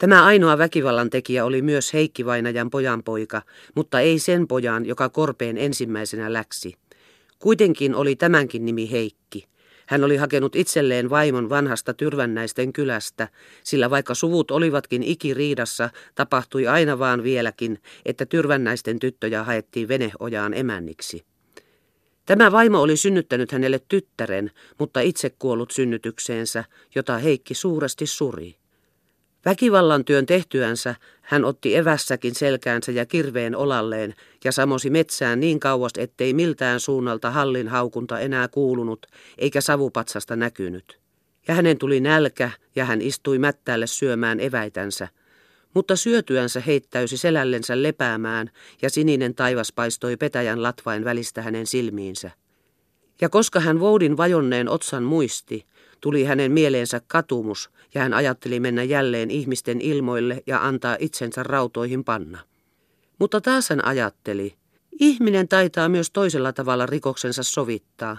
Tämä ainoa väkivallan tekijä oli myös Heikki Vainajan pojanpoika, mutta ei sen pojan, joka korpeen ensimmäisenä läksi. Kuitenkin oli tämänkin nimi Heikki. Hän oli hakenut itselleen vaimon vanhasta tyrvännäisten kylästä, sillä vaikka suvut olivatkin ikiriidassa, tapahtui aina vaan vieläkin, että tyrvännäisten tyttöjä haettiin veneojaan emänniksi. Tämä vaimo oli synnyttänyt hänelle tyttären, mutta itse kuollut synnytykseensä, jota Heikki suuresti suri. Väkivallan työn tehtyänsä hän otti evässäkin selkäänsä ja kirveen olalleen ja samosi metsään niin kauas, ettei miltään suunnalta hallin haukunta enää kuulunut eikä savupatsasta näkynyt. Ja hänen tuli nälkä ja hän istui mättäälle syömään eväitänsä. Mutta syötyänsä heittäysi selällensä lepäämään ja sininen taivas paistoi petäjän latvain välistä hänen silmiinsä. Ja koska hän voudin vajonneen otsan muisti, Tuli hänen mieleensä katumus ja hän ajatteli mennä jälleen ihmisten ilmoille ja antaa itsensä rautoihin panna. Mutta taas hän ajatteli, ihminen taitaa myös toisella tavalla rikoksensa sovittaa,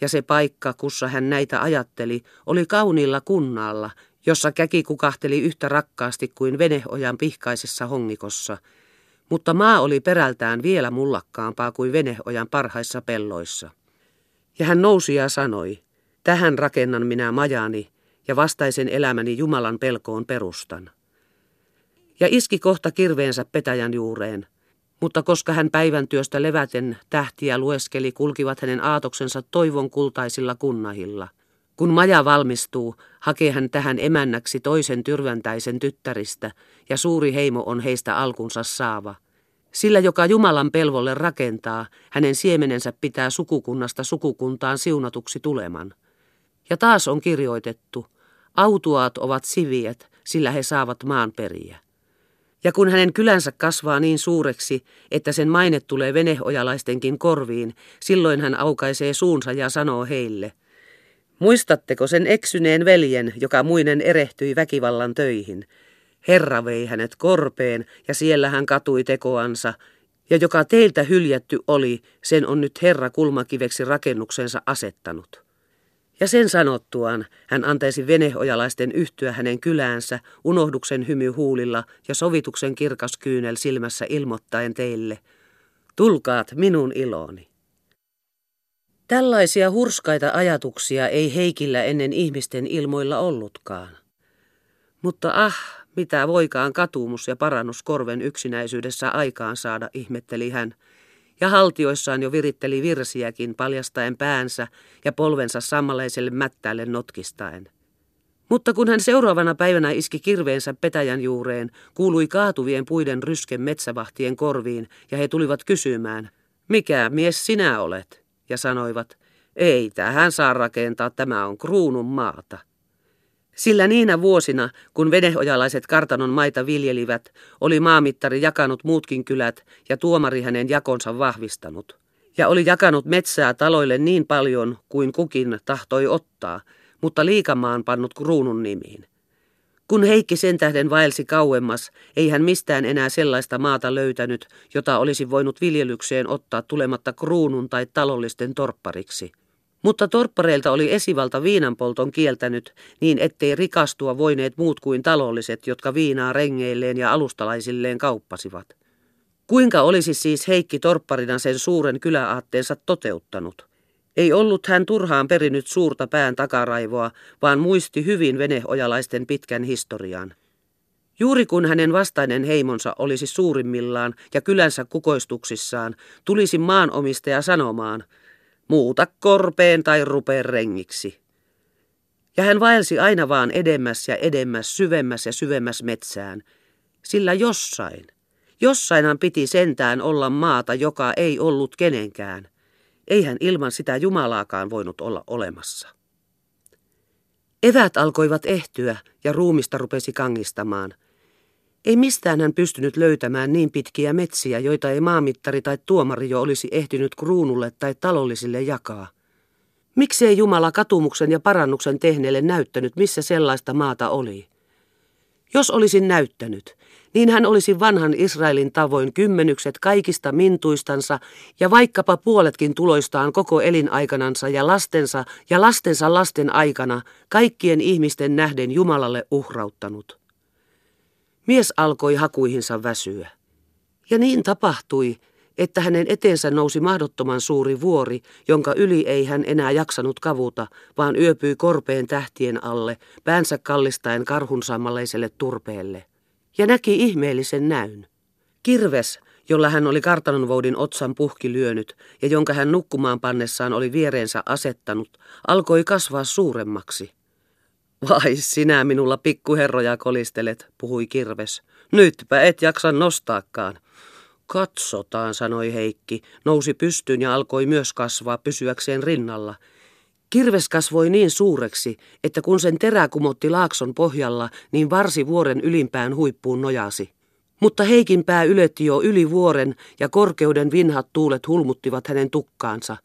ja se paikka, kussa hän näitä ajatteli, oli kauniilla kunnalla, jossa käki kukahteli yhtä rakkaasti kuin veneojan pihkaisessa hongikossa, mutta maa oli perältään vielä mullakkaampaa kuin veneojan parhaissa pelloissa. Ja hän nousi ja sanoi, Tähän rakennan minä majani ja vastaisen elämäni Jumalan pelkoon perustan. Ja iski kohta kirveensä petäjän juureen, mutta koska hän päivän työstä leväten tähtiä lueskeli, kulkivat hänen aatoksensa toivon kultaisilla kunnahilla. Kun maja valmistuu, hakee hän tähän emännäksi toisen tyrväntäisen tyttäristä, ja suuri heimo on heistä alkunsa saava. Sillä, joka Jumalan pelvolle rakentaa, hänen siemenensä pitää sukukunnasta sukukuntaan siunatuksi tuleman. Ja taas on kirjoitettu, autuaat ovat siviet, sillä he saavat maan periä. Ja kun hänen kylänsä kasvaa niin suureksi, että sen maine tulee veneojalaistenkin korviin, silloin hän aukaisee suunsa ja sanoo heille, Muistatteko sen eksyneen veljen, joka muinen erehtyi väkivallan töihin? Herra vei hänet korpeen ja siellä hän katui tekoansa, ja joka teiltä hyljätty oli, sen on nyt Herra kulmakiveksi rakennuksensa asettanut. Ja sen sanottuaan hän antaisi veneojalaisten yhtyä hänen kyläänsä unohduksen hymy huulilla ja sovituksen kirkas kyynel silmässä ilmoittaen teille, tulkaat minun iloni. Tällaisia hurskaita ajatuksia ei Heikillä ennen ihmisten ilmoilla ollutkaan. Mutta ah, mitä voikaan katumus ja parannus korven yksinäisyydessä aikaan saada, ihmetteli hän – ja haltioissaan jo viritteli virsiäkin paljastaen päänsä ja polvensa sammaleiselle mättäälle notkistaen. Mutta kun hän seuraavana päivänä iski kirveensä petäjän juureen, kuului kaatuvien puiden rysken metsävahtien korviin ja he tulivat kysymään, mikä mies sinä olet? Ja sanoivat, ei tähän saa rakentaa, tämä on kruunun maata. Sillä niinä vuosina, kun veneojalaiset kartanon maita viljelivät, oli maamittari jakanut muutkin kylät ja tuomari hänen jakonsa vahvistanut. Ja oli jakanut metsää taloille niin paljon kuin kukin tahtoi ottaa, mutta liikamaan pannut kruunun nimiin. Kun Heikki sen tähden vaelsi kauemmas, ei hän mistään enää sellaista maata löytänyt, jota olisi voinut viljelykseen ottaa tulematta kruunun tai talollisten torppariksi. Mutta torppareilta oli esivalta viinanpolton kieltänyt, niin ettei rikastua voineet muut kuin talolliset, jotka viinaa rengeilleen ja alustalaisilleen kauppasivat. Kuinka olisi siis Heikki torpparina sen suuren kyläaatteensa toteuttanut? Ei ollut hän turhaan perinyt suurta pään takaraivoa, vaan muisti hyvin veneojalaisten pitkän historian. Juuri kun hänen vastainen heimonsa olisi suurimmillaan ja kylänsä kukoistuksissaan, tulisi maanomistaja sanomaan – muuta korpeen tai rupeen rengiksi. Ja hän vaelsi aina vaan edemmäs ja edemmäs, syvemmäs ja syvemmäs metsään, sillä jossain, jossainhan piti sentään olla maata, joka ei ollut kenenkään. Eihän ilman sitä Jumalaakaan voinut olla olemassa. Evät alkoivat ehtyä ja ruumista rupesi kangistamaan – ei mistään hän pystynyt löytämään niin pitkiä metsiä, joita ei maamittari tai tuomari jo olisi ehtinyt kruunulle tai talollisille jakaa. Miksei Jumala katumuksen ja parannuksen tehneelle näyttänyt, missä sellaista maata oli? Jos olisin näyttänyt, niin hän olisi vanhan Israelin tavoin kymmenykset kaikista mintuistansa ja vaikkapa puoletkin tuloistaan koko elinaikanansa ja lastensa ja lastensa lasten aikana kaikkien ihmisten nähden Jumalalle uhrauttanut. Mies alkoi hakuihinsa väsyä. Ja niin tapahtui, että hänen eteensä nousi mahdottoman suuri vuori, jonka yli ei hän enää jaksanut kavuta, vaan yöpyi korpeen tähtien alle, päänsä kallistaen karhunsammalleiselle turpeelle. Ja näki ihmeellisen näyn. Kirves, jolla hän oli kartanonvoudin otsan puhki lyönyt ja jonka hän nukkumaan pannessaan oli viereensä asettanut, alkoi kasvaa suuremmaksi. Vai sinä minulla pikkuherroja kolistelet, puhui Kirves. Nytpä et jaksa nostaakaan. Katsotaan, sanoi Heikki, nousi pystyyn ja alkoi myös kasvaa pysyäkseen rinnalla. Kirves kasvoi niin suureksi, että kun sen terä kumotti laakson pohjalla, niin varsi vuoren ylimpään huippuun nojasi. Mutta Heikin pää yletti jo yli vuoren ja korkeuden vinhat tuulet hulmuttivat hänen tukkaansa.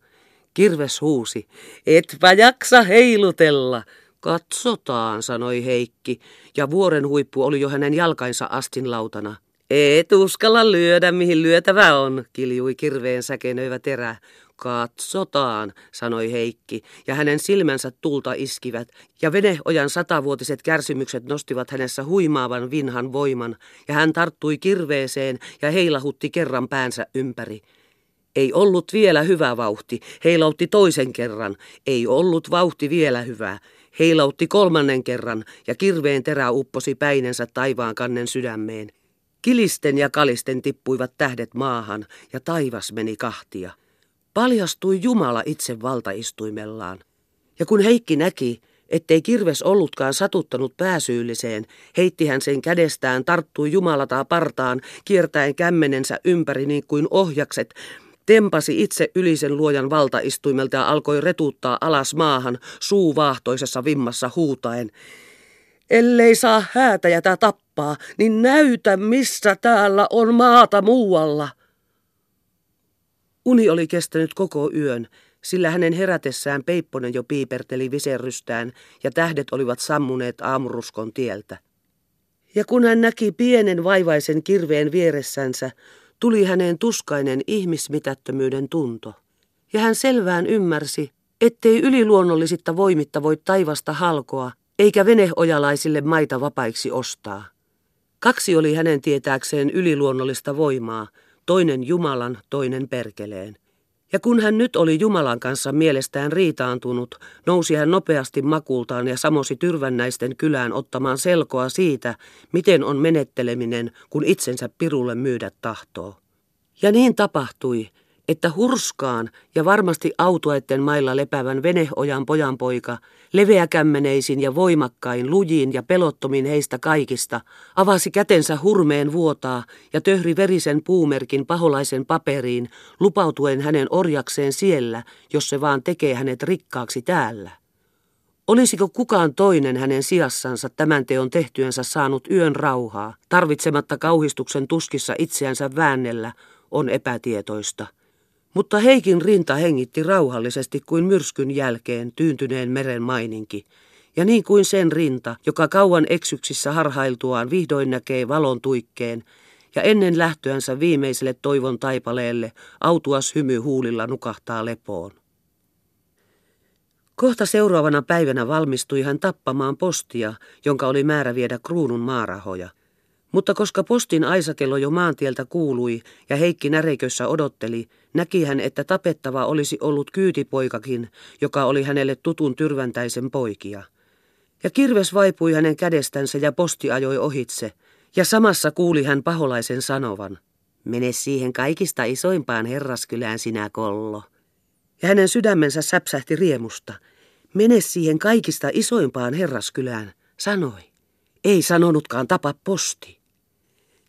Kirves huusi, etpä jaksa heilutella. Katsotaan, sanoi Heikki, ja vuoren huippu oli jo hänen jalkainsa astin lautana. Et uskalla lyödä, mihin lyötävä on, kiljui kirveen säkenöivä terä. Katsotaan, sanoi Heikki, ja hänen silmänsä tulta iskivät, ja veneojan satavuotiset kärsimykset nostivat hänessä huimaavan vinhan voiman, ja hän tarttui kirveeseen ja heilahutti kerran päänsä ympäri. Ei ollut vielä hyvä vauhti, heilautti toisen kerran, ei ollut vauhti vielä hyvä. Heilautti kolmannen kerran, ja kirveen terä upposi päinensä taivaan kannen sydämeen. Kilisten ja kalisten tippuivat tähdet maahan, ja taivas meni kahtia. Paljastui Jumala itse valtaistuimellaan. Ja kun Heikki näki, ettei kirves ollutkaan satuttanut pääsyylliseen, heitti hän sen kädestään, tarttui Jumalataa partaan, kiertäen kämmenensä ympäri niin kuin ohjakset, tempasi itse ylisen luojan valtaistuimelta ja alkoi retuuttaa alas maahan suu vaahtoisessa vimmassa huutaen. Ellei saa häätäjätä tappaa, niin näytä missä täällä on maata muualla. Uni oli kestänyt koko yön, sillä hänen herätessään Peipponen jo piiperteli viserrystään ja tähdet olivat sammuneet aamuruskon tieltä. Ja kun hän näki pienen vaivaisen kirveen vieressänsä, tuli häneen tuskainen ihmismitättömyyden tunto. Ja hän selvään ymmärsi, ettei yliluonnollisista voimitta voi taivasta halkoa, eikä veneojalaisille maita vapaiksi ostaa. Kaksi oli hänen tietääkseen yliluonnollista voimaa, toinen Jumalan, toinen perkeleen. Ja kun hän nyt oli Jumalan kanssa mielestään riitaantunut, nousi hän nopeasti makultaan ja samosi tyrvännäisten kylään ottamaan selkoa siitä, miten on menetteleminen, kun itsensä pirulle myydä tahtoo. Ja niin tapahtui, että hurskaan ja varmasti autuaitten mailla lepävän veneojan pojanpoika, leveäkämmeneisin ja voimakkain, lujiin ja pelottomin heistä kaikista, avasi kätensä hurmeen vuotaa ja töhri verisen puumerkin paholaisen paperiin, lupautuen hänen orjakseen siellä, jos se vaan tekee hänet rikkaaksi täällä. Olisiko kukaan toinen hänen sijassansa tämän teon tehtyensä saanut yön rauhaa, tarvitsematta kauhistuksen tuskissa itseänsä väännellä, on epätietoista – mutta Heikin rinta hengitti rauhallisesti kuin myrskyn jälkeen tyyntyneen meren maininki, ja niin kuin sen rinta, joka kauan eksyksissä harhailtuaan vihdoin näkee valon tuikkeen, ja ennen lähtöänsä viimeiselle toivon taipaleelle autuas hymy huulilla nukahtaa lepoon. Kohta seuraavana päivänä valmistui hän tappamaan postia, jonka oli määrä viedä kruunun maarahoja. Mutta koska postin aisakello jo maantieltä kuului ja Heikki näreikössä odotteli, näki hän, että tapettava olisi ollut kyytipoikakin, joka oli hänelle tutun tyrväntäisen poikia. Ja kirves vaipui hänen kädestänsä ja posti ajoi ohitse, ja samassa kuuli hän paholaisen sanovan, mene siihen kaikista isoimpaan herraskylään sinä kollo. Ja hänen sydämensä säpsähti riemusta, mene siihen kaikista isoimpaan herraskylään, sanoi. Ei sanonutkaan tapa posti.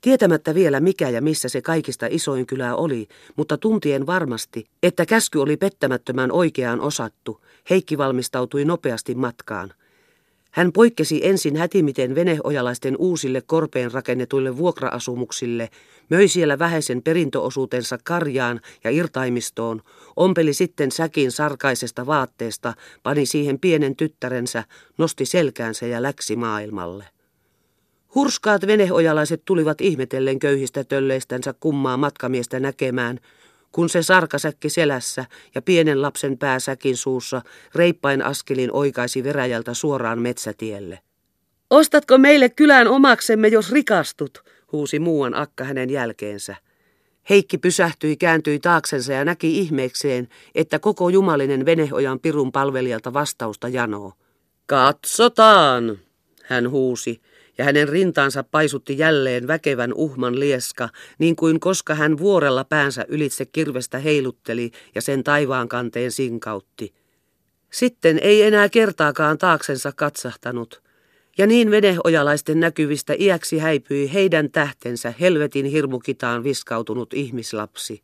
Tietämättä vielä mikä ja missä se kaikista isoin kylä oli, mutta tuntien varmasti, että käsky oli pettämättömän oikeaan osattu, Heikki valmistautui nopeasti matkaan. Hän poikkesi ensin hätimiten veneojalaisten uusille korpeen rakennetuille vuokraasumuksille, möi siellä vähäisen perintöosuutensa karjaan ja irtaimistoon, ompeli sitten säkin sarkaisesta vaatteesta, pani siihen pienen tyttärensä, nosti selkäänsä ja läksi maailmalle. Hurskaat veneojalaiset tulivat ihmetellen köyhistä tölleistänsä kummaa matkamiestä näkemään, kun se sarkasäkki selässä ja pienen lapsen pääsäkin suussa reippain askelin oikaisi veräjältä suoraan metsätielle. Ostatko meille kylän omaksemme, jos rikastut, huusi muuan akka hänen jälkeensä. Heikki pysähtyi, kääntyi taaksensa ja näki ihmeekseen, että koko jumalinen venehojan pirun palvelijalta vastausta janoo. Katsotaan, hän huusi, ja hänen rintaansa paisutti jälleen väkevän uhman lieska, niin kuin koska hän vuorella päänsä ylitse kirvestä heilutteli ja sen taivaan kanteen sinkautti. Sitten ei enää kertaakaan taaksensa katsahtanut, ja niin veneojalaisten näkyvistä iäksi häipyi heidän tähtensä helvetin hirmukitaan viskautunut ihmislapsi.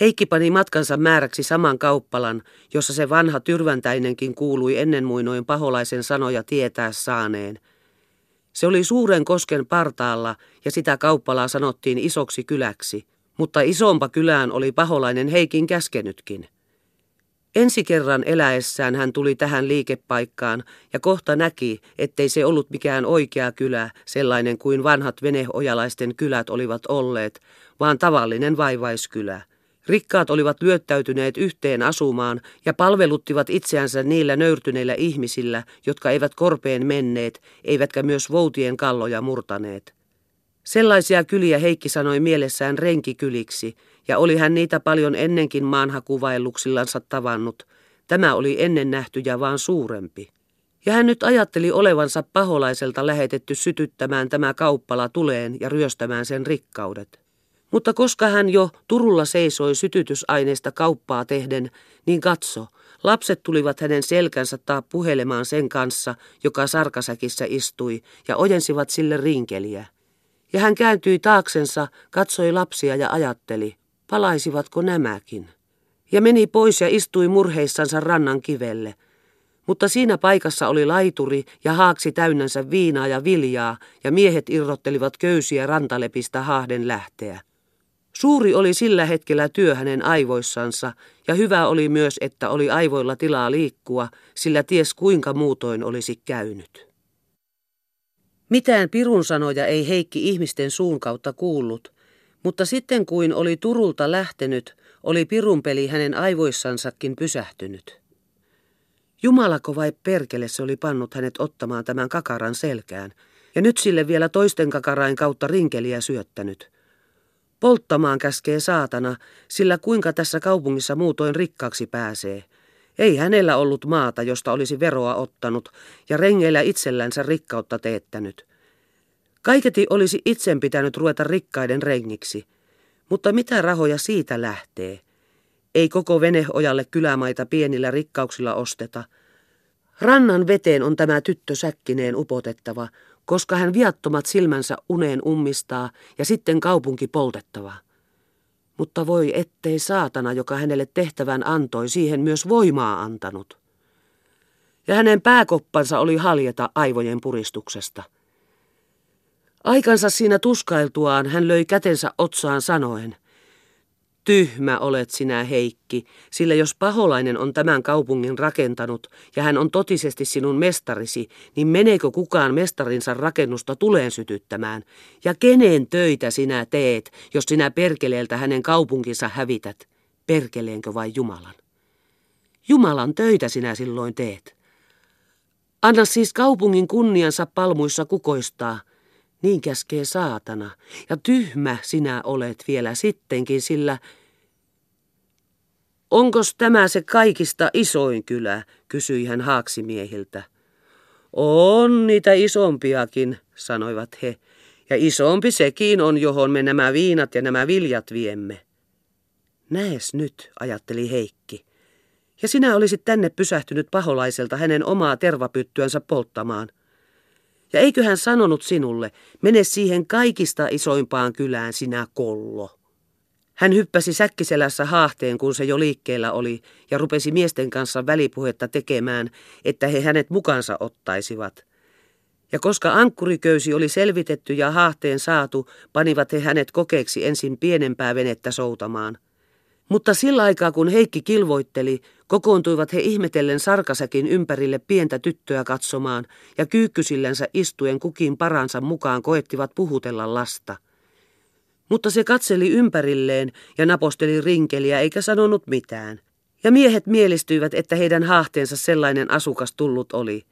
Heikki pani matkansa määräksi saman kauppalan, jossa se vanha tyrväntäinenkin kuului ennen muinoin paholaisen sanoja tietää saaneen. Se oli suuren kosken partaalla ja sitä kauppalaa sanottiin isoksi kyläksi, mutta isompa kylään oli paholainen Heikin käskenytkin. Ensi kerran eläessään hän tuli tähän liikepaikkaan ja kohta näki, ettei se ollut mikään oikea kylä, sellainen kuin vanhat veneojalaisten kylät olivat olleet, vaan tavallinen vaivaiskylä. Rikkaat olivat lyöttäytyneet yhteen asumaan ja palveluttivat itseänsä niillä nöyrtyneillä ihmisillä, jotka eivät korpeen menneet, eivätkä myös voutien kalloja murtaneet. Sellaisia kyliä Heikki sanoi mielessään renkikyliksi, ja oli hän niitä paljon ennenkin maanhakuvaelluksillansa tavannut. Tämä oli ennen nähty ja vaan suurempi. Ja hän nyt ajatteli olevansa paholaiselta lähetetty sytyttämään tämä kauppala tuleen ja ryöstämään sen rikkaudet. Mutta koska hän jo Turulla seisoi sytytysaineista kauppaa tehden, niin katso, lapset tulivat hänen selkänsä taa puhelemaan sen kanssa, joka sarkasäkissä istui, ja ojensivat sille rinkeliä. Ja hän kääntyi taaksensa, katsoi lapsia ja ajatteli, palaisivatko nämäkin. Ja meni pois ja istui murheissansa rannan kivelle. Mutta siinä paikassa oli laituri ja haaksi täynnänsä viinaa ja viljaa, ja miehet irrottelivat köysiä rantalepistä haahden lähteä. Suuri oli sillä hetkellä työ hänen aivoissansa, ja hyvä oli myös, että oli aivoilla tilaa liikkua, sillä ties kuinka muutoin olisi käynyt. Mitään pirun sanoja ei Heikki ihmisten suun kautta kuullut, mutta sitten kuin oli Turulta lähtenyt, oli pirunpeli hänen aivoissansakin pysähtynyt. Jumalako vai perkele se oli pannut hänet ottamaan tämän kakaran selkään, ja nyt sille vielä toisten kakarain kautta rinkeliä syöttänyt – Polttamaan käskee saatana, sillä kuinka tässä kaupungissa muutoin rikkaaksi pääsee. Ei hänellä ollut maata, josta olisi veroa ottanut, ja rengeillä itsellänsä rikkautta teettänyt. Kaiketi olisi itsen pitänyt ruveta rikkaiden rengiksi. Mutta mitä rahoja siitä lähtee? Ei koko veneojalle kylämaita pienillä rikkauksilla osteta. Rannan veteen on tämä tyttö säkkineen upotettava, koska hän viattomat silmänsä uneen ummistaa ja sitten kaupunki poltettava. Mutta voi ettei saatana, joka hänelle tehtävän antoi, siihen myös voimaa antanut. Ja hänen pääkoppansa oli haljeta aivojen puristuksesta. Aikansa siinä tuskailtuaan hän löi kätensä otsaan sanoen – Tyhmä olet sinä, Heikki, sillä jos paholainen on tämän kaupungin rakentanut ja hän on totisesti sinun mestarisi, niin meneekö kukaan mestarinsa rakennusta tuleen sytyttämään? Ja kenen töitä sinä teet, jos sinä perkeleeltä hänen kaupunkinsa hävität? Perkeleenkö vai Jumalan? Jumalan töitä sinä silloin teet. Anna siis kaupungin kunniansa palmuissa kukoistaa. Niin käskee saatana, ja tyhmä sinä olet vielä sittenkin, sillä... Onkos tämä se kaikista isoin kylä, kysyi hän haaksimiehiltä. On niitä isompiakin, sanoivat he, ja isompi sekin on, johon me nämä viinat ja nämä viljat viemme. Näes nyt, ajatteli Heikki. Ja sinä olisit tänne pysähtynyt paholaiselta hänen omaa tervapyttyänsä polttamaan. Ja eikö hän sanonut sinulle, mene siihen kaikista isoimpaan kylään sinä kollo. Hän hyppäsi säkkiselässä haahteen, kun se jo liikkeellä oli, ja rupesi miesten kanssa välipuhetta tekemään, että he hänet mukansa ottaisivat. Ja koska ankkuriköysi oli selvitetty ja haahteen saatu, panivat he hänet kokeeksi ensin pienempää venettä soutamaan. Mutta sillä aikaa kun Heikki kilvoitteli, kokoontuivat he ihmetellen sarkasäkin ympärille pientä tyttöä katsomaan ja kyykkysillänsä istuen kukin paransa mukaan koettivat puhutella lasta. Mutta se katseli ympärilleen ja naposteli rinkeliä eikä sanonut mitään. Ja miehet mielistyivät, että heidän haahteensa sellainen asukas tullut oli.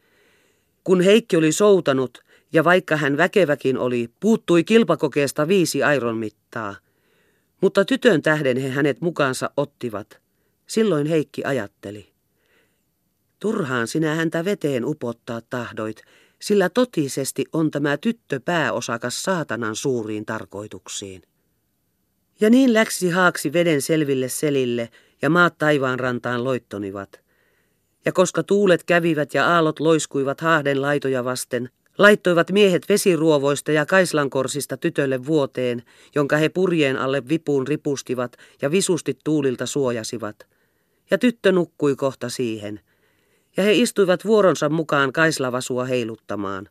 Kun Heikki oli soutanut, ja vaikka hän väkeväkin oli, puuttui kilpakokeesta viisi airon mittaa. Mutta tytön tähden he hänet mukaansa ottivat. Silloin Heikki ajatteli. Turhaan sinä häntä veteen upottaa tahdoit, sillä totisesti on tämä tyttö pääosakas saatanan suuriin tarkoituksiin. Ja niin läksi haaksi veden selville selille, ja maat taivaan rantaan loittonivat. Ja koska tuulet kävivät ja aallot loiskuivat haahden laitoja vasten, laittoivat miehet vesiruovoista ja kaislankorsista tytölle vuoteen, jonka he purjeen alle vipuun ripustivat ja visusti tuulilta suojasivat. Ja tyttö nukkui kohta siihen – ja he istuivat vuoronsa mukaan kaislavasua heiluttamaan.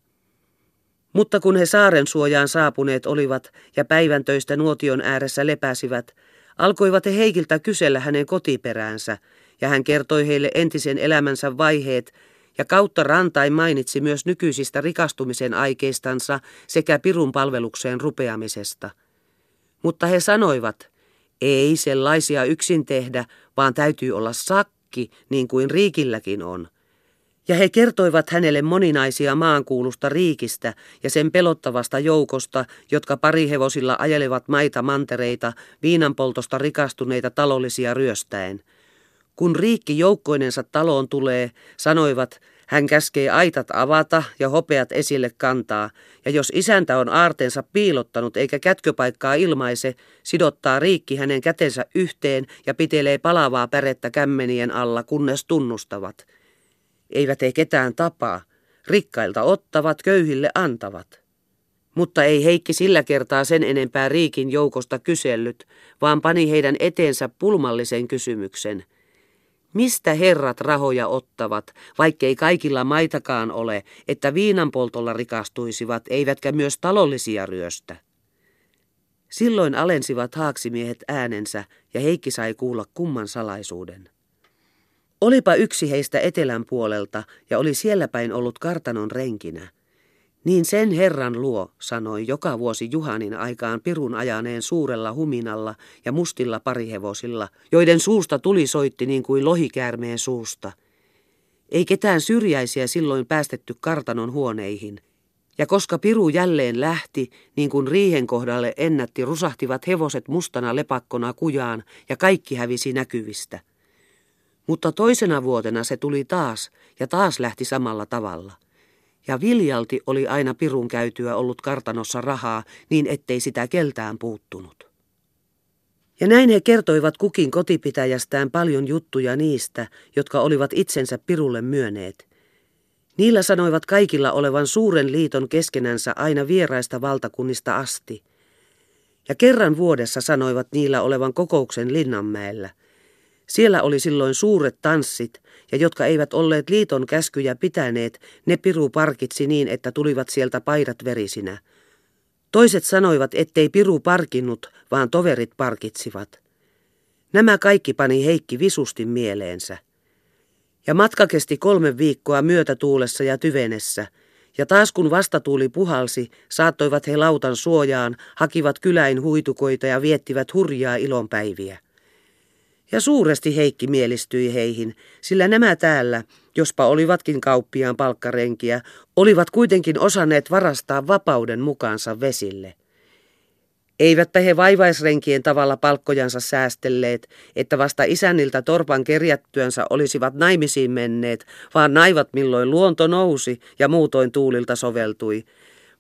Mutta kun he saaren suojaan saapuneet olivat ja päivän töistä nuotion ääressä lepäsivät, alkoivat he Heikiltä kysellä hänen kotiperäänsä, ja hän kertoi heille entisen elämänsä vaiheet, ja kautta rantain mainitsi myös nykyisistä rikastumisen aikeistansa sekä Pirun palvelukseen rupeamisesta. Mutta he sanoivat, ei sellaisia yksin tehdä, vaan täytyy olla sakki, niin kuin Riikilläkin on. Ja he kertoivat hänelle moninaisia maankuulusta riikistä ja sen pelottavasta joukosta, jotka parihevosilla ajelevat maita mantereita, viinanpoltosta rikastuneita talollisia ryöstäen. Kun riikki joukkoinensa taloon tulee, sanoivat, hän käskee aitat avata ja hopeat esille kantaa, ja jos isäntä on aarteensa piilottanut eikä kätköpaikkaa ilmaise, sidottaa riikki hänen kätensä yhteen ja pitelee palavaa pärettä kämmenien alla, kunnes tunnustavat – eivät he ketään tapaa. Rikkailta ottavat, köyhille antavat. Mutta ei Heikki sillä kertaa sen enempää Riikin joukosta kysellyt, vaan pani heidän eteensä pulmallisen kysymyksen. Mistä herrat rahoja ottavat, vaikkei kaikilla maitakaan ole, että viinanpoltolla rikastuisivat, eivätkä myös talollisia ryöstä? Silloin alensivat haaksimiehet äänensä ja Heikki sai kuulla kumman salaisuuden. Olipa yksi heistä etelän puolelta ja oli siellä päin ollut kartanon renkinä. Niin sen herran luo, sanoi joka vuosi Juhanin aikaan Pirun ajaneen suurella huminalla ja mustilla parihevosilla, joiden suusta tuli soitti niin kuin lohikäärmeen suusta. Ei ketään syrjäisiä silloin päästetty kartanon huoneihin. Ja koska Piru jälleen lähti, niin kuin riihen kohdalle ennätti, rusahtivat hevoset mustana lepakkona kujaan ja kaikki hävisi näkyvistä. Mutta toisena vuotena se tuli taas ja taas lähti samalla tavalla. Ja viljalti oli aina pirun käytyä ollut kartanossa rahaa niin ettei sitä keltään puuttunut. Ja näin he kertoivat kukin kotipitäjästään paljon juttuja niistä, jotka olivat itsensä pirulle myöneet. Niillä sanoivat kaikilla olevan suuren liiton keskenänsä aina vieraista valtakunnista asti. Ja kerran vuodessa sanoivat niillä olevan kokouksen Linnanmäellä – siellä oli silloin suuret tanssit, ja jotka eivät olleet liiton käskyjä pitäneet, ne Piru parkitsi niin, että tulivat sieltä paidat verisinä. Toiset sanoivat, ettei Piru parkinnut, vaan toverit parkitsivat. Nämä kaikki pani Heikki visusti mieleensä. Ja matka kesti kolme viikkoa myötätuulessa ja tyvenessä, ja taas kun vastatuuli puhalsi, saattoivat he lautan suojaan, hakivat kyläin huitukoita ja viettivät hurjaa ilonpäiviä. Ja suuresti Heikki mielistyi heihin, sillä nämä täällä, jospa olivatkin kauppiaan palkkarenkiä, olivat kuitenkin osanneet varastaa vapauden mukaansa vesille. Eivätpä he vaivaisrenkien tavalla palkkojansa säästelleet, että vasta isänniltä torpan kerjättyänsä olisivat naimisiin menneet, vaan naivat milloin luonto nousi ja muutoin tuulilta soveltui,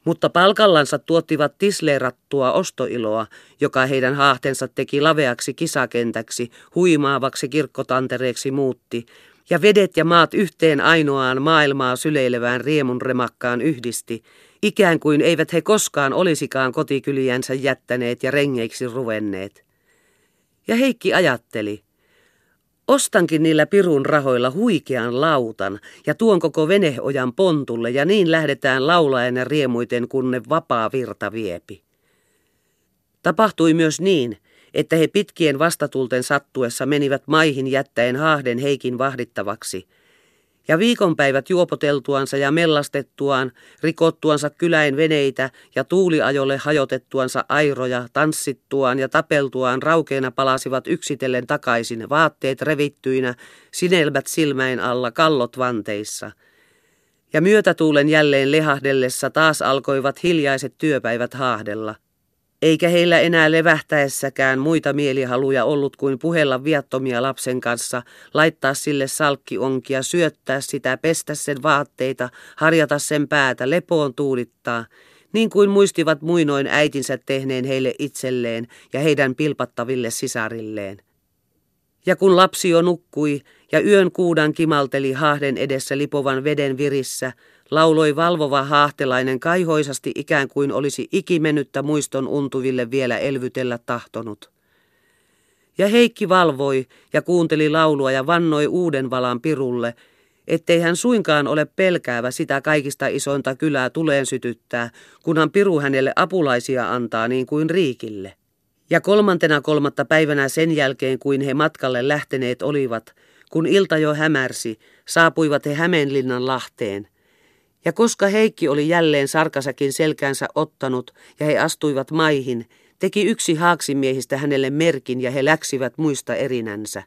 mutta palkallansa tuottivat tisleerattua ostoiloa, joka heidän haahtensa teki laveaksi kisakentäksi, huimaavaksi kirkkotantereeksi muutti, ja vedet ja maat yhteen ainoaan maailmaa syleilevään riemun remakkaan yhdisti, ikään kuin eivät he koskaan olisikaan kotikyliänsä jättäneet ja rengeiksi ruvenneet. Ja Heikki ajatteli, Ostankin niillä pirun rahoilla huikean lautan ja tuon koko veneojan pontulle ja niin lähdetään laulaen ja riemuiten kunne vapaa virta viepi. Tapahtui myös niin, että he pitkien vastatulten sattuessa menivät maihin jättäen haahden Heikin vahdittavaksi – ja viikonpäivät juopoteltuansa ja mellastettuaan, rikottuansa kyläin veneitä ja tuuliajolle hajotettuansa airoja, tanssittuaan ja tapeltuaan raukeena palasivat yksitellen takaisin, vaatteet revittyinä, sinelmät silmäin alla, kallot vanteissa. Ja myötätuulen jälleen lehahdellessa taas alkoivat hiljaiset työpäivät haahdella. Eikä heillä enää levähtäessäkään muita mielihaluja ollut kuin puhella viattomia lapsen kanssa, laittaa sille salkkionkia, syöttää sitä, pestä sen vaatteita, harjata sen päätä, lepoon tuulittaa, niin kuin muistivat muinoin äitinsä tehneen heille itselleen ja heidän pilpattaville sisarilleen. Ja kun lapsi jo nukkui ja yön kuudan kimalteli hahden edessä lipovan veden virissä, lauloi valvova haahtelainen kaihoisasti ikään kuin olisi ikimennyttä muiston untuville vielä elvytellä tahtonut. Ja Heikki valvoi ja kuunteli laulua ja vannoi uuden valan pirulle, ettei hän suinkaan ole pelkäävä sitä kaikista isointa kylää tuleen sytyttää, kunhan piru hänelle apulaisia antaa niin kuin Riikille. Ja kolmantena kolmatta päivänä sen jälkeen, kuin he matkalle lähteneet olivat, kun ilta jo hämärsi, saapuivat he Hämeenlinnan lahteen. Ja koska Heikki oli jälleen sarkasakin selkänsä ottanut ja he astuivat maihin, teki yksi haaksimiehistä hänelle merkin ja he läksivät muista erinänsä.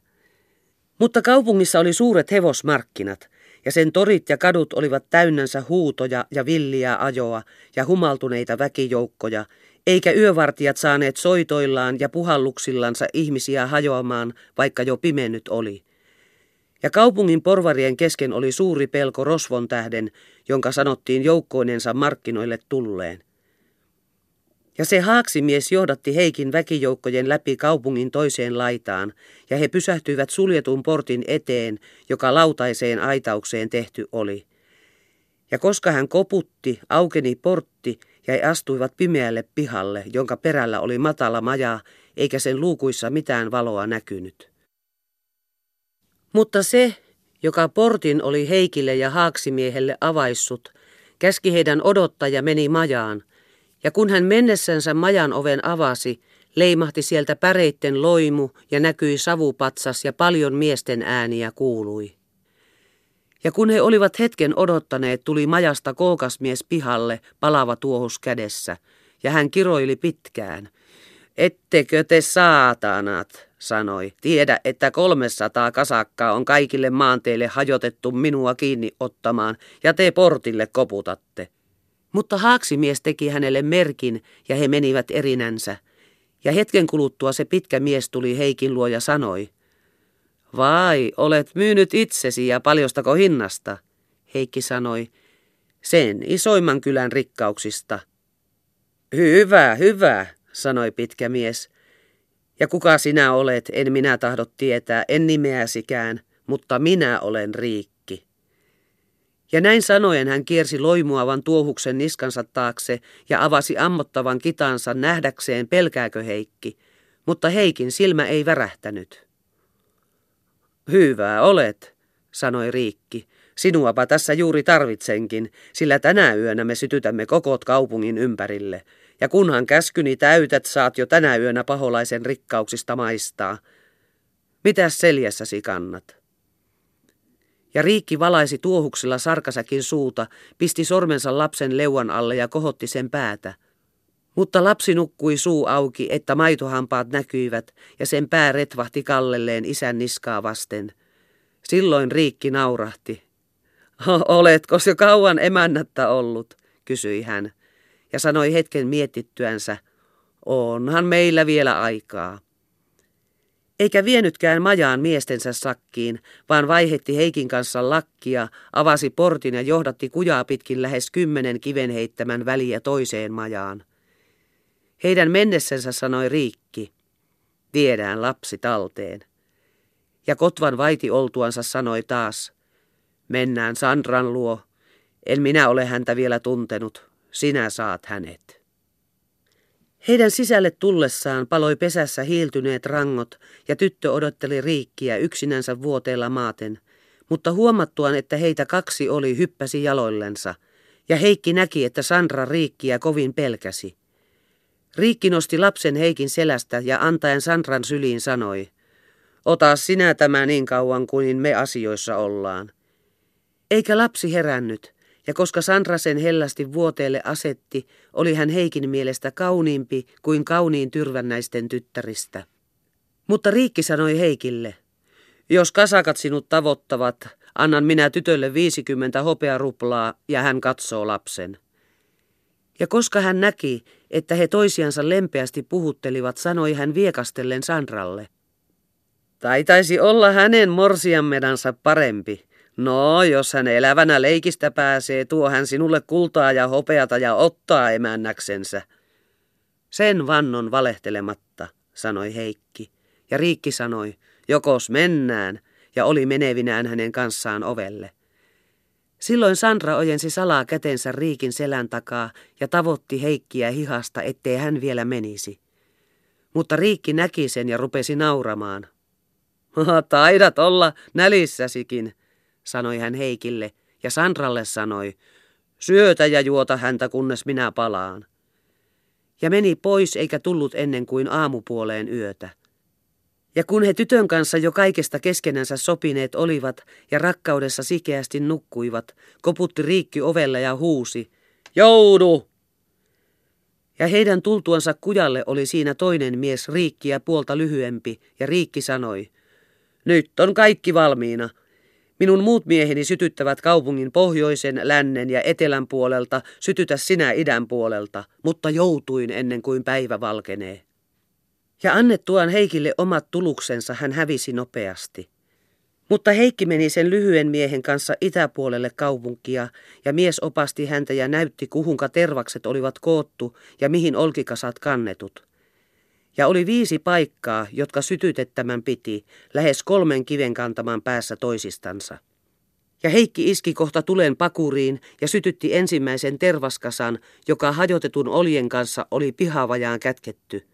Mutta kaupungissa oli suuret hevosmarkkinat, ja sen torit ja kadut olivat täynnänsä huutoja ja villiä ajoa ja humaltuneita väkijoukkoja, eikä yövartijat saaneet soitoillaan ja puhalluksillansa ihmisiä hajoamaan, vaikka jo pimennyt oli. Ja kaupungin porvarien kesken oli suuri pelko rosvon tähden, jonka sanottiin joukkoinensa markkinoille tulleen. Ja se haaksimies johdatti Heikin väkijoukkojen läpi kaupungin toiseen laitaan, ja he pysähtyivät suljetun portin eteen, joka lautaiseen aitaukseen tehty oli. Ja koska hän koputti, aukeni portti, ja he astuivat pimeälle pihalle, jonka perällä oli matala maja, eikä sen luukuissa mitään valoa näkynyt. Mutta se, joka portin oli Heikille ja Haaksimiehelle avaissut, käski heidän odottaa ja meni majaan, ja kun hän mennessänsä majan oven avasi, leimahti sieltä päreitten loimu ja näkyi savupatsas ja paljon miesten ääniä kuului. Ja kun he olivat hetken odottaneet, tuli majasta kookasmies pihalle, palava tuohus kädessä, ja hän kiroili pitkään. Ettekö te saatanat, sanoi, tiedä, että 300 kasakkaa on kaikille maanteille hajotettu minua kiinni ottamaan, ja te portille koputatte. Mutta haaksimies teki hänelle merkin, ja he menivät erinänsä. Ja hetken kuluttua se pitkä mies tuli Heikin luo ja sanoi, Vai, olet myynyt itsesi ja paljostako hinnasta? Heikki sanoi, sen isoimman kylän rikkauksista. Hyvä, hyvä, sanoi pitkä mies. Ja kuka sinä olet, en minä tahdo tietää, en nimeäsikään, mutta minä olen Riikki. Ja näin sanoen hän kiersi loimuavan tuohuksen niskansa taakse ja avasi ammottavan kitansa nähdäkseen pelkääkö Heikki, mutta Heikin silmä ei värähtänyt. Hyvä olet, sanoi Riikki. Sinuapa tässä juuri tarvitsenkin, sillä tänä yönä me sytytämme kokot kaupungin ympärille. Ja kunhan käskyni täytät, saat jo tänä yönä paholaisen rikkauksista maistaa. Mitäs seljässäsi kannat? Ja Riikki valaisi tuohuksella sarkasäkin suuta, pisti sormensa lapsen leuan alle ja kohotti sen päätä. Mutta lapsi nukkui suu auki, että maitohampaat näkyivät, ja sen pää retvahti kallelleen isän niskaa vasten. Silloin Riikki naurahti. Oletko jo kauan emännättä ollut, kysyi hän, ja sanoi hetken mietittyänsä, onhan meillä vielä aikaa. Eikä vienytkään majaan miestensä sakkiin, vaan vaihetti Heikin kanssa lakkia, avasi portin ja johdatti kujaa pitkin lähes kymmenen kiven heittämän väliä toiseen majaan. Heidän mennessänsä sanoi Riikki, viedään lapsi talteen. Ja Kotvan vaiti oltuansa sanoi taas, mennään Sandran luo, en minä ole häntä vielä tuntenut, sinä saat hänet. Heidän sisälle tullessaan paloi pesässä hiiltyneet rangot ja tyttö odotteli riikkiä yksinänsä vuoteella maaten, mutta huomattuaan, että heitä kaksi oli, hyppäsi jaloillensa, ja Heikki näki, että Sandra riikkiä kovin pelkäsi. Riikki nosti lapsen Heikin selästä ja antaen Sandran syliin sanoi, ota sinä tämä niin kauan kuin me asioissa ollaan. Eikä lapsi herännyt, ja koska Sandra sen hellästi vuoteelle asetti, oli hän Heikin mielestä kauniimpi kuin kauniin tyrvännäisten tyttäristä. Mutta Riikki sanoi Heikille, jos kasakat sinut tavoittavat, annan minä tytölle 50 hopearuplaa ja hän katsoo lapsen. Ja koska hän näki, että he toisiansa lempeästi puhuttelivat, sanoi hän viekastellen Sandralle. Taitaisi olla hänen morsiammedansa parempi. No, jos hän elävänä leikistä pääsee, tuo hän sinulle kultaa ja hopeata ja ottaa emännäksensä. Sen vannon valehtelematta, sanoi Heikki. Ja Riikki sanoi, jokos mennään, ja oli menevinään hänen kanssaan ovelle. Silloin Sandra ojensi salaa kätensä Riikin selän takaa ja tavoitti Heikkiä hihasta, ettei hän vielä menisi. Mutta Riikki näki sen ja rupesi nauramaan. Taidat olla nälissäsikin, sanoi hän Heikille, ja Sandralle sanoi, syötä ja juota häntä, kunnes minä palaan. Ja meni pois eikä tullut ennen kuin aamupuoleen yötä. Ja kun he tytön kanssa jo kaikesta keskenänsä sopineet olivat ja rakkaudessa sikeästi nukkuivat, koputti Riikki ovella ja huusi, Joudu! Ja heidän tultuansa kujalle oli siinä toinen mies Riikkiä puolta lyhyempi, ja Riikki sanoi, Nyt on kaikki valmiina. Minun muut mieheni sytyttävät kaupungin pohjoisen, lännen ja etelän puolelta, sytytä sinä idän puolelta, mutta joutuin ennen kuin päivä valkenee. Ja annettuaan Heikille omat tuluksensa hän hävisi nopeasti. Mutta Heikki meni sen lyhyen miehen kanssa itäpuolelle kaupunkia, ja mies opasti häntä ja näytti kuhunka tervakset olivat koottu ja mihin olkikasat kannetut. Ja oli viisi paikkaa, jotka sytytettämän piti, lähes kolmen kiven kantaman päässä toisistansa. Ja Heikki iski kohta tulen pakuriin ja sytytti ensimmäisen tervaskasan, joka hajotetun oljen kanssa oli pihavajaan kätketty –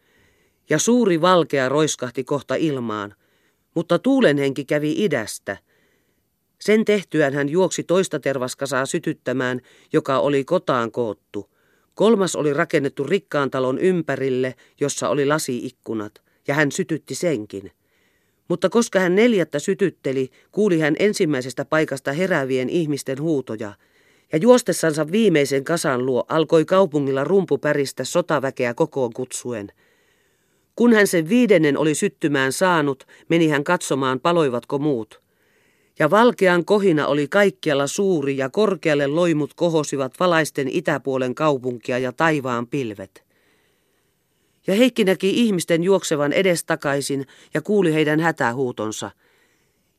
ja suuri valkea roiskahti kohta ilmaan, mutta tuulenhenki kävi idästä. Sen tehtyään hän juoksi toista tervaskasaa sytyttämään, joka oli kotaan koottu. Kolmas oli rakennettu rikkaan talon ympärille, jossa oli lasiikkunat, ja hän sytytti senkin. Mutta koska hän neljättä sytytteli, kuuli hän ensimmäisestä paikasta heräävien ihmisten huutoja, ja juostessansa viimeisen kasan luo alkoi kaupungilla rumpu päristä sotaväkeä kokoon kutsuen – kun hän sen viidennen oli syttymään saanut, meni hän katsomaan, paloivatko muut. Ja valkean kohina oli kaikkialla suuri ja korkealle loimut kohosivat valaisten itäpuolen kaupunkia ja taivaan pilvet. Ja Heikki näki ihmisten juoksevan edestakaisin ja kuuli heidän hätähuutonsa.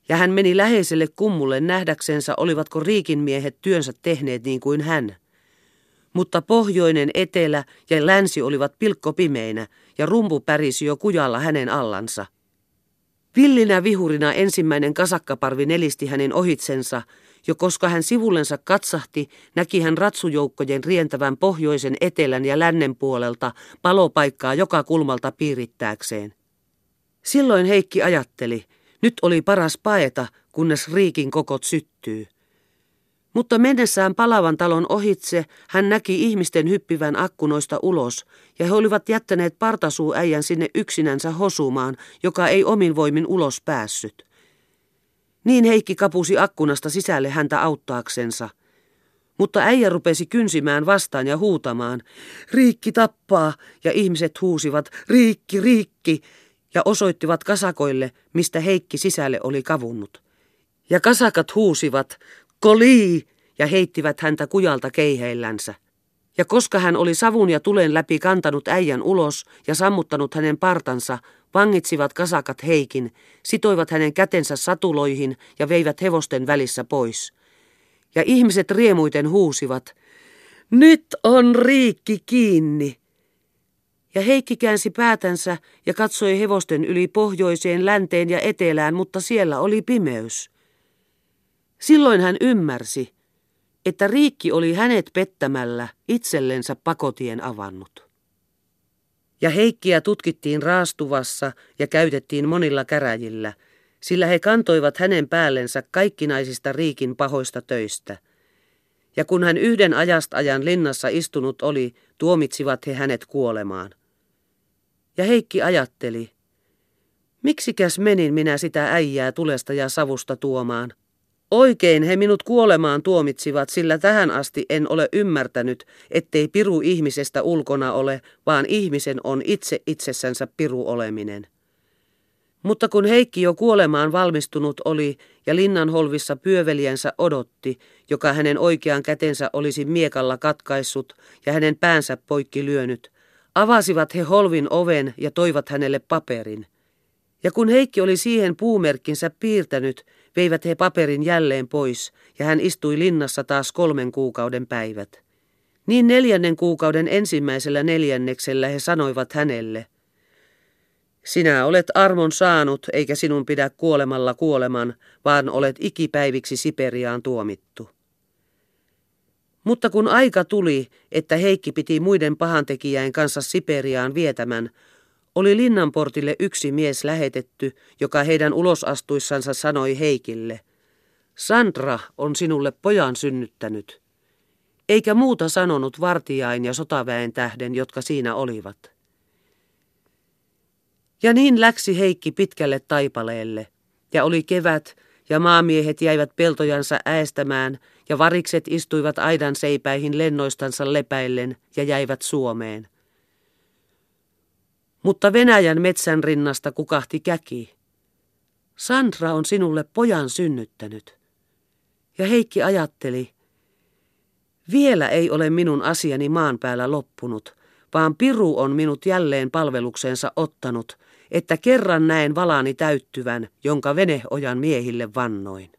Ja hän meni läheiselle kummulle nähdäksensä, olivatko riikin miehet työnsä tehneet niin kuin hän mutta pohjoinen, etelä ja länsi olivat pilkkopimeinä ja rumpu pärisi jo kujalla hänen allansa. Villinä vihurina ensimmäinen kasakkaparvi nelisti hänen ohitsensa, jo koska hän sivullensa katsahti, näki hän ratsujoukkojen rientävän pohjoisen, etelän ja lännen puolelta palopaikkaa joka kulmalta piirittääkseen. Silloin Heikki ajatteli, nyt oli paras paeta, kunnes riikin kokot syttyy. Mutta mennessään palavan talon ohitse hän näki ihmisten hyppivän akkunoista ulos, ja he olivat jättäneet partasuuäijän sinne yksinänsä hosumaan, joka ei omin voimin ulos päässyt. Niin Heikki kapusi akkunasta sisälle häntä auttaaksensa. Mutta äijä rupesi kynsimään vastaan ja huutamaan, Riikki tappaa, ja ihmiset huusivat, Riikki, Riikki, ja osoittivat kasakoille, mistä Heikki sisälle oli kavunnut. Ja kasakat huusivat, Koli! ja heittivät häntä kujalta keiheillänsä. Ja koska hän oli savun ja tulen läpi kantanut äijän ulos ja sammuttanut hänen partansa, vangitsivat kasakat Heikin, sitoivat hänen kätensä satuloihin ja veivät hevosten välissä pois. Ja ihmiset riemuiten huusivat, nyt on riikki kiinni. Ja Heikki käänsi päätänsä ja katsoi hevosten yli pohjoiseen, länteen ja etelään, mutta siellä oli pimeys. Silloin hän ymmärsi, että Riikki oli hänet pettämällä itsellensä pakotien avannut. Ja Heikkiä tutkittiin raastuvassa ja käytettiin monilla käräjillä, sillä he kantoivat hänen päällensä kaikkinaisista Riikin pahoista töistä. Ja kun hän yhden ajasta ajan linnassa istunut oli, tuomitsivat he hänet kuolemaan. Ja Heikki ajatteli, miksikäs menin minä sitä äijää tulesta ja savusta tuomaan – Oikein he minut kuolemaan tuomitsivat, sillä tähän asti en ole ymmärtänyt, ettei piru ihmisestä ulkona ole, vaan ihmisen on itse itsessänsä piru oleminen. Mutta kun Heikki jo kuolemaan valmistunut oli ja linnanholvissa pyöveliänsä odotti, joka hänen oikean kätensä olisi miekalla katkaissut ja hänen päänsä poikki lyönyt, avasivat he holvin oven ja toivat hänelle paperin. Ja kun Heikki oli siihen puumerkkinsä piirtänyt, veivät he paperin jälleen pois, ja hän istui linnassa taas kolmen kuukauden päivät. Niin neljännen kuukauden ensimmäisellä neljänneksellä he sanoivat hänelle, sinä olet armon saanut, eikä sinun pidä kuolemalla kuoleman, vaan olet ikipäiviksi Siperiaan tuomittu. Mutta kun aika tuli, että Heikki piti muiden pahantekijäin kanssa Siperiaan vietämän, oli linnanportille yksi mies lähetetty, joka heidän ulosastuissansa sanoi Heikille, Sandra on sinulle pojan synnyttänyt. Eikä muuta sanonut vartijain ja sotaväen tähden, jotka siinä olivat. Ja niin läksi Heikki pitkälle taipaleelle, ja oli kevät, ja maamiehet jäivät peltojansa äästämään, ja varikset istuivat aidan seipäihin lennoistansa lepäillen ja jäivät Suomeen. Mutta Venäjän metsän rinnasta kukahti käki. Sandra on sinulle pojan synnyttänyt. Ja Heikki ajatteli, vielä ei ole minun asiani maan päällä loppunut, vaan Piru on minut jälleen palvelukseensa ottanut, että kerran näen valani täyttyvän, jonka veneojan miehille vannoin.